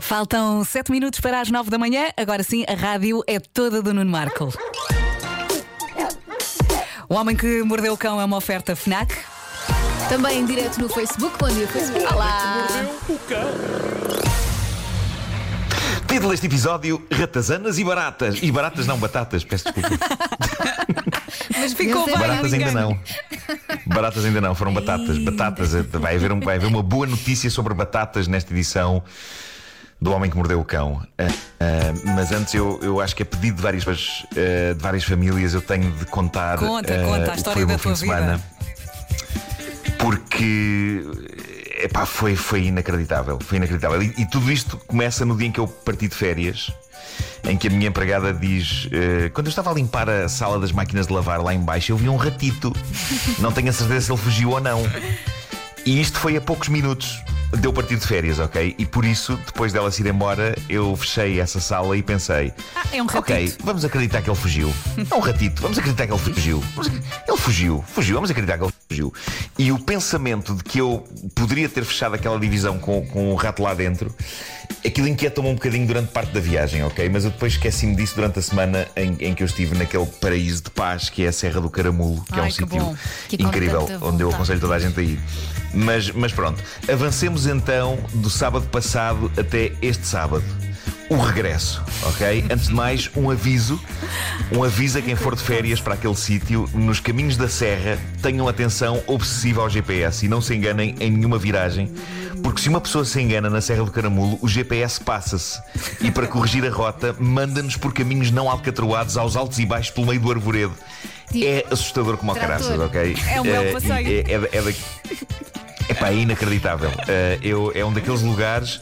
Faltam 7 minutos para as 9 da manhã. Agora sim, a rádio é toda do Nuno Marco. O Homem que Mordeu o Cão é uma oferta FNAC. Também em direto no Facebook. Bom dia, Facebook. Olá. Título deste episódio: Ratazanas e baratas. E baratas não, batatas, peço desculpa. Mas ficou bem. Baratas o ainda não. Baratas ainda não, foram batatas. Batatas, eh, vai haver, um- vai haver uma boa notícia sobre batatas nesta edição do Homem que Mordeu o Cão. Ah, ah, mas antes, eu, eu acho que a pedido de várias, eh, de várias famílias, eu tenho de contar. Conta, conta a o que história foi o da meu tua fim de semana. Porque. Epá, foi, foi inacreditável. Foi inacreditável. E, e tudo isto começa no dia em que eu parti de férias. Em que a minha empregada diz: eh, Quando eu estava a limpar a sala das máquinas de lavar lá em baixo, eu vi um ratito. Não tenho a certeza se ele fugiu ou não. E isto foi a poucos minutos de eu partir de férias, ok? E por isso, depois dela se ir embora, eu fechei essa sala e pensei: Ah, é um Ok, ratito. vamos acreditar que ele fugiu. É um ratito, vamos acreditar que ele fugiu. Fugiu, fugiu, vamos acreditar que ele fugiu. E o pensamento de que eu poderia ter fechado aquela divisão com, com o rato lá dentro, aquilo inquieta-me um bocadinho durante parte da viagem, ok? Mas eu depois esqueci-me disso durante a semana em, em que eu estive naquele paraíso de paz que é a Serra do Caramulo, que é Ai, um que sítio incrível, onde eu aconselho toda a gente a ir. Mas, mas pronto, avancemos então do sábado passado até este sábado. O regresso, ok? Antes de mais, um aviso. Um aviso a quem for de férias para aquele sítio. Nos caminhos da serra, tenham atenção obsessiva ao GPS e não se enganem em nenhuma viragem. Porque se uma pessoa se engana na Serra do Caramulo, o GPS passa-se. E para corrigir a rota, manda-nos por caminhos não alcatroados aos altos e baixos pelo meio do arvoredo. É assustador como a caraças, ok? É um belo Eh, passeio. é, é, da- é da- Epá, é inacreditável. Eh, eu, é um daqueles lugares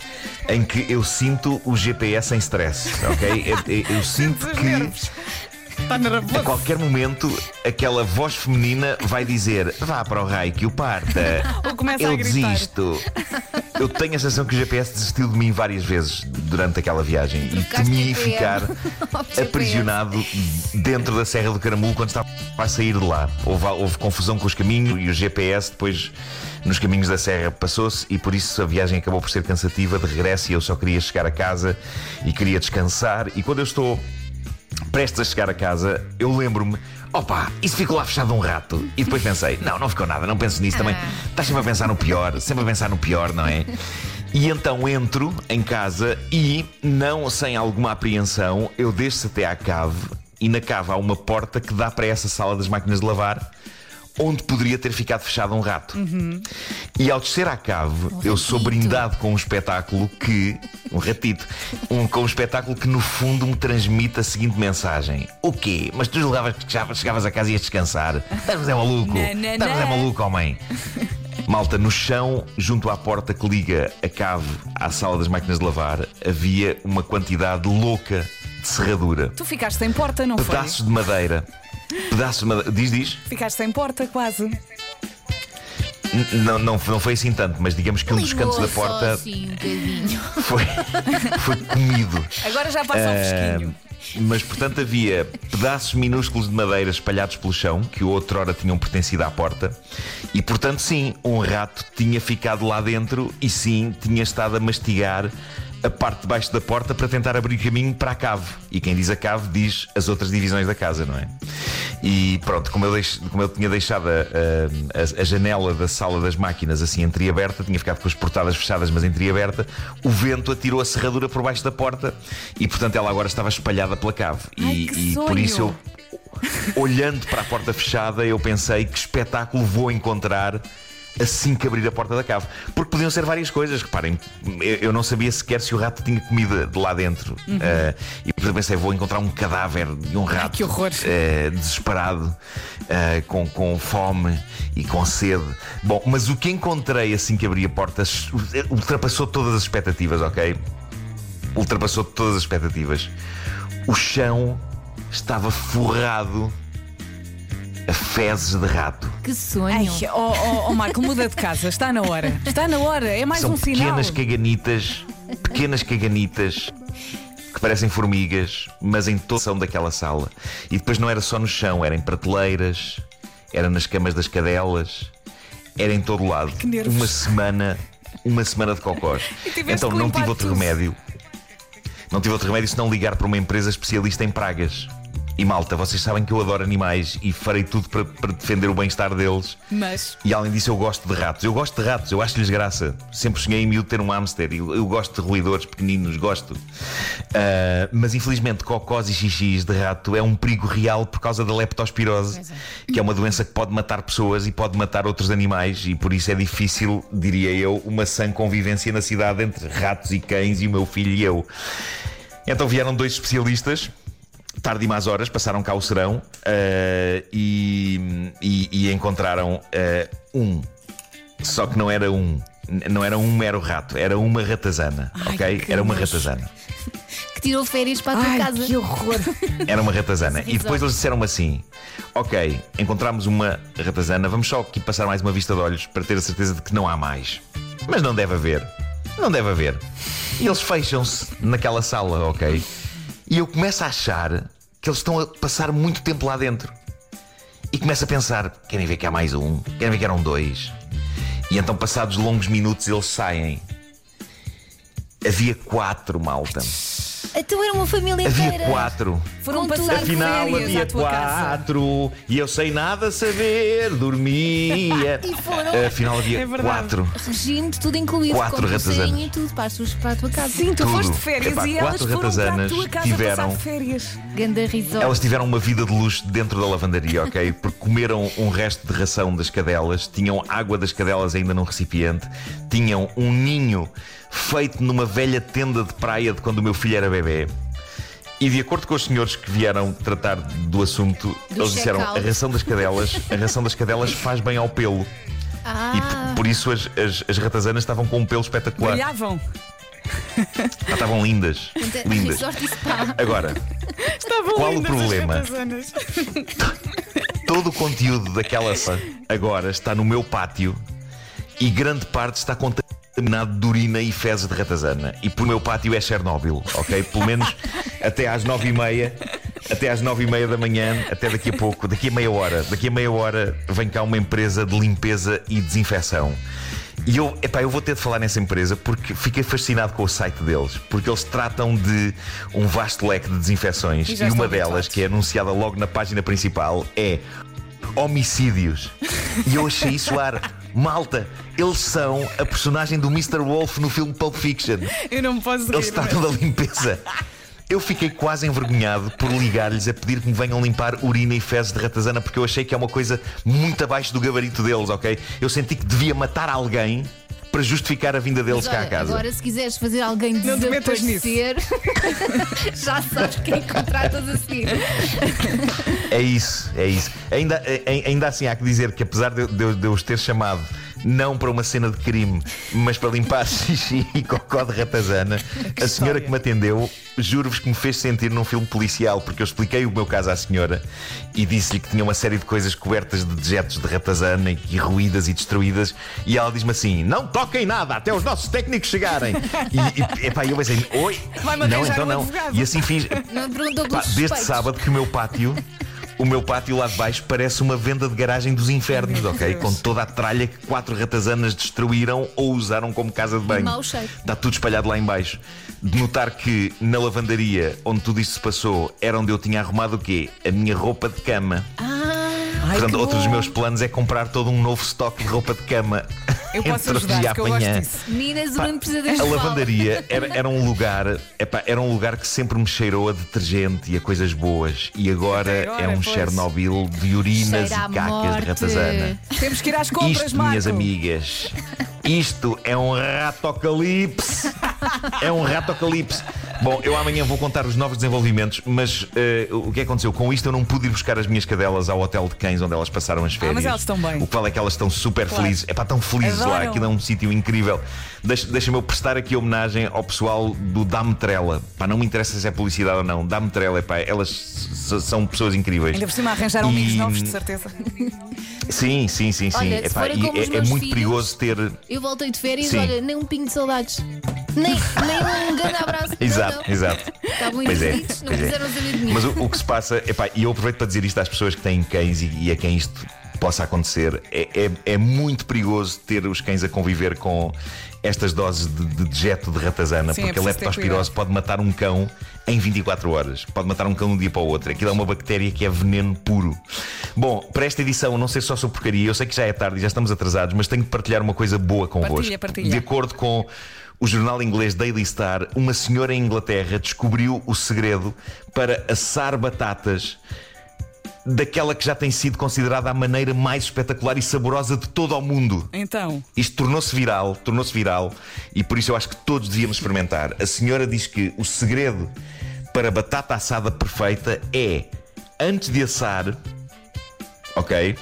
em que eu sinto o GPS em stress, ok? É- eu sinto que. Está a qualquer momento aquela voz feminina vai dizer: vá para o raio que o parta. Ou começa a eu gritar. desisto. Eu tenho a sensação que o GPS desistiu de mim várias vezes durante aquela viagem e temi ficar aprisionado dentro da Serra do Caramulo quando estava a sair de lá. Houve, houve confusão com os caminhos e o GPS depois nos caminhos da Serra passou-se e por isso a viagem acabou por ser cansativa de regresso e eu só queria chegar a casa e queria descansar. E quando eu estou prestes a chegar a casa, eu lembro-me. Opa, isso ficou lá fechado um rato. E depois pensei, não, não ficou nada, não penso nisso também. Estás sempre a pensar no pior, sempre a pensar no pior, não é? E então entro em casa e, não sem alguma apreensão, eu desço até à cave e na cave há uma porta que dá para essa sala das máquinas de lavar. Onde poderia ter ficado fechado um rato. E ao descer à cave, eu sou brindado com um espetáculo que. Um ratito. Um, com um espetáculo que no fundo me transmite a seguinte mensagem: O quê? Mas tu julgavas que chegavas, chegavas a casa e ias descansar? Estás é maluco? Estás é maluco, homem? Malta, no chão, junto à porta que liga a cave à sala das máquinas de lavar, havia uma quantidade louca de serradura. Tu ficaste sem porta, não foi? Pedaços de madeira. Pedaços de madeira. Diz, diz? Ficaste sem porta, quase. Não, não, não foi assim tanto, mas digamos que um dos cantos da porta assim um foi, foi comido. Agora já passa o fresquinho. Ah, mas portanto havia pedaços minúsculos de madeira espalhados pelo chão, que outrora tinham pertencido à porta, e portanto, sim, um rato tinha ficado lá dentro e sim, tinha estado a mastigar a parte de baixo da porta para tentar abrir caminho para a cave. E quem diz a cave diz as outras divisões da casa, não é? E pronto, como eu, deixo- como eu tinha deixado a, a- a janela da sala das máquinas assim entreaberta, tinha ficado com as portadas fechadas, mas entreaberta, o vento atirou a serradura por baixo da porta e, portanto, ela agora estava espalhada pela cave. Ai, e, e por isso eu, olhando para a porta fechada, eu pensei que espetáculo vou encontrar. Assim que abrir a porta da cave. Porque podiam ser várias coisas. Reparem, eu, não sabia sequer se o rato tinha comida de lá dentro. Ah, e portanto pensei, vou encontrar um cadáver de um rato. Uhum. que horror. eh, desesperado, eh, com, com fome e com sede. Bom, mas o que encontrei assim que abri a porta ultrapassou todas as expectativas, ok? Ultrapassou todas as expectativas. O chão estava forrado fezes de rato. Que sonho. Ai, oh, oh, oh, Marco, muda de casa. Está na hora. Está na hora. É mais São um sinal. pequenas caganitas, pequenas caganitas que parecem formigas, mas em toda a são daquela sala. E depois não era só no chão, era em prateleiras, era nas camas das cadelas, era em todo lado. Uma semana uma semana de cocós. Então não tive outro tudo. remédio. Não tive outro remédio senão ligar para uma empresa especialista em pragas. E malta, vocês sabem que eu adoro animais e farei tudo para, para defender o bem-estar deles. Mas E além disso, eu gosto de ratos. Eu gosto de ratos, eu acho-lhes graça. Sempre sonhei em miúdo ter um hamster. Eu, eu gosto de roedores pequeninos, gosto. Ah, mas infelizmente, cocós e xixis de rato é um perigo real por causa da leptospirose, que é uma doença que pode matar pessoas e pode matar outros animais. E por isso é difícil, diria eu, uma sã convivência na cidade entre ratos e cães e o meu filho e eu. Então vieram dois especialistas tarde e más horas, passaram cá o serão eh, e, e- e encontraram eh, um. Só que não era um. Não era um mero rato, era uma ratazana, Ai, ok? Era uma nojo. ratazana. Que tirou férias para a tua ai, casa. que horror. Era uma ratazana. E depois eles disseram assim: Ok, encontramos uma ratazana, vamos só aqui passar mais uma vista de olhos para ter a certeza de que não há mais. Mas não deve haver. Não deve haver. E eles fecham-se naquela sala, ok? E eu começo a achar que eles estão a passar muito tempo lá dentro. E começo a pensar: querem ver que há mais um? Querem ver que eram dois? E então, passados longos minutos, eles saem. Havia quatro, malta. Então era uma família Havia inteira. quatro. Foram Com passar Afinal férias havia à tua casa. quatro e eu sem nada saber, dormia. E foram Afinal havia É quatro. regime de tudo incluído. Quatro com ratazanas. e tudo para, as suas- para a tua casa. Sim, tu Tudo. foste de férias Epá, e elas quatro foram para a ratazanas tua casa tiveram- passar férias. Ganda risota. Elas tiveram uma vida de luxo dentro da lavandaria, ok? Porque comeram um resto de ração das cadelas, tinham água das cadelas ainda num recipiente, tinham um ninho feito numa velha tenda de praia de quando o meu filho era bebê. E de acordo com os senhores que vieram tratar do assunto, Do eles disseram: a ração das cadelas, a ração das cadelas faz bem ao pelo. Ah, E por isso as, as, as ratazanas estavam com um pelo espetacular. Brilhavam. Ah, estavam lindas. então, Lindas. e. Agora, Estavam Qual o problema? todo o conteúdo daquela agora está no meu pátio e grande parte está contaminado de urina e fezes de ratazana. E por meu pátio é Chernobyl, ok? Pelo menos até às nove e meia. Até às nove e meia da manhã, até daqui a pouco, daqui a meia hora, daqui a meia hora vem cá uma empresa de limpeza e desinfecção. E eu, epá, eu vou ter de falar nessa empresa porque fiquei fascinado com o site deles, porque eles tratam de um vasto leque de desinfecções E e, uma delas, que é anunciada logo na página principal, é homicídios. E eu achei isso ar. Malta, eles são a personagem do Mr. Wolf no filme Pulp Fiction. Eu não posso Eles rir. tratam da limpeza. Eu fiquei quase envergonhado por ligar-lhes a pedir que me venham limpar urina e fezes de ratazana porque eu achei que é uma coisa muito abaixo do gabarito deles, ok? Eu senti que devia matar alguém para justificar a vinda deles Mas cá a olha, casa. Agora, se quiseres fazer alguém Não te metas desaparecer, já sabes quem contratas a seguir. É isso, é isso. Ainda, ai- ainda assim há que dizer que apesar de, de eu- de eu os ter chamado não para uma cena de crime, mas para limpar xixi e cocó de ratazana, a senhora história. que me atendeu, juro-vos que me fez sentir num filme policial, porque eu expliquei o meu caso à senhora e disse-lhe que tinha uma série de coisas cobertas de dejetos de ratazana e, e ruídas e destruídas, e ela diz-me assim: não toquem nada até os nossos técnicos chegarem. E, e epá, eu pensei: oi, não, então um não. advogado. E assim fiz. Não perguntou Pá, pelos desde sábado que o meu pátio, o meu pátio lá de baixo parece uma venda de garagem dos infernos, ok? Com toda a tralha que quatro ratazanas destruíram ou usaram como casa de banho. mau cheiro. Está tudo espalhado lá em baixo. De notar que na lavandaria onde tudo isto se passou era onde eu tinha arrumado o quê? A minha roupa de cama. Ai, Portanto, outro dos bom. meus planos é comprar todo um novo estoque de roupa de cama. Eu posso ajudar, e porque eu gosto disso. Meninas, o Bruno precisa deste A lavandaria era, era um lugar epá, era um lugar que sempre me cheirou a detergente e a coisas boas e agora, agora, é um pois. Chernobyl de urinas Cheira e cacas de ratazana. Temos que ir às compras, Isto, Marco. minhas amigas, isto é um ratocalipse. É um ratocalipse. Bom, eu amanhã vou contar os novos desenvolvimentos, mas eh, o que aconteceu? Com isto eu não pude ir buscar as minhas cadelas ao hotel de cães onde elas passaram as férias. Ah, mas elas estão bem. O qual é que elas estão super Claro. felizes. É pá, tão felizes lá, aquilo é um sítio incrível. Deixa- Deixa-me eu prestar aqui homenagem ao pessoal do Dame Trela. Pá, não me interessa se é publicidade ou não. Dame Trela, pá, elas são pessoas incríveis. Ainda por cima arranjaram E- amigos novos, de certeza. Sim, sim, sim, sim. Olha, Epá, e é, é muito filhos- perigoso ter. Eu voltei de férias, Sim. olha, nem um pingo de saudades. Nem, nem um grande abraço. Exato, não, exato. Estavam Pois é, não pois é. quiseram saber de mim. Mas o, o que se passa, epá, e eu aproveito para dizer isto às pessoas que têm cães e, e a quem isto possa acontecer. É, é, é muito perigoso ter os cães a conviver com estas doses de, de dejeto de ratazana, Sim, é porque a leptospirose pode matar um cão em 24 horas. Pode matar um cão de um dia para o outro. Aquilo é uma bactéria que é veneno puro. Bom, para esta edição, não sei só sobre porcaria, eu sei que já é tarde e já estamos atrasados, mas tenho que partilhar uma coisa boa convosco. Partilha, partilha. De acordo com o jornal inglês Daily Star, uma senhora em Inglaterra descobriu o segredo para assar batatas daquela que já tem sido considerada a maneira mais espetacular e saborosa de todo o mundo. Então, Isto tornou-se viral, tornou-se viral e por isso eu acho que todos devíamos experimentar. A senhora diz que o segredo para batata assada perfeita é antes de assar, ok?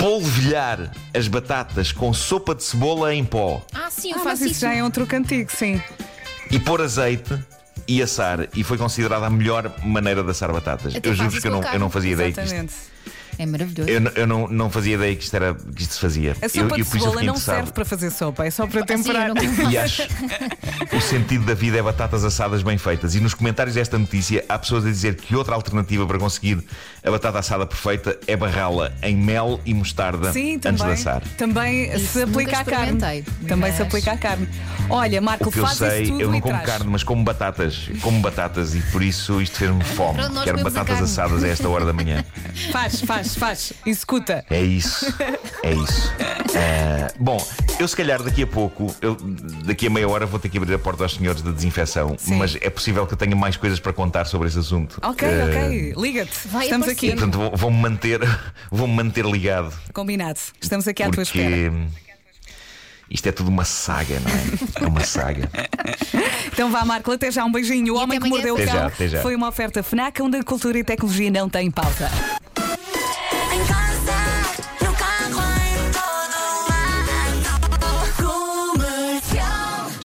Polvilhar as batatas com sopa de cebola em pó Ah, sim, eu ah, mas faço isso isso. já é um truque antigo, sim. e pôr azeite e assar. E foi considerada a melhor maneira de assar batatas. Até eu juro fazes que eu com não, eu não fazia ideia que isto, Exatamente. É maravilhoso. eu, não- eu não, não fazia ideia que isto, era, que isto se fazia. A eu, sopa eu, de por isso eu cebola fiquei não interessado. serve para fazer sopa, é só para eu temperar. não- E acho o sentido da vida é batatas assadas bem feitas. E nos comentários desta notícia há pessoas a dizer que outra alternativa para conseguir a batata assada perfeita é barrá-la em mel e mostarda Sim, antes de também. assar. Também Isso se aplica à carne. Também se mas- aplica à carne. Olha, Marco, O que eu faz sei, isso tudo eu não como traz. carne, mas como batatas. Como batatas e por isso isto fez-me fome. Quero batatas assadas a esta hora da manhã. Faz, faz, faz. Escuta. É isso, é isso. Ah, bom, eu se calhar daqui a pouco, eu, daqui a meia hora, vou ter que abrir a porta aos senhores da desinfecção, Sim. mas é possível que eu tenha mais coisas para contar sobre esse assunto. Ok, Ah, ok. Liga-te. Vai Estamos aparecer. aqui. Portanto, vou- vou-me manter, vou-me manter ligado. Combinado. Estamos aqui à tua espera. Porque isto é tudo uma saga, não é? É uma saga. Então vá, Marco, até já um beijinho. O E Homem que Mordeu o Cão foi uma oferta FNAC onde a cultura e tecnologia não têm pauta.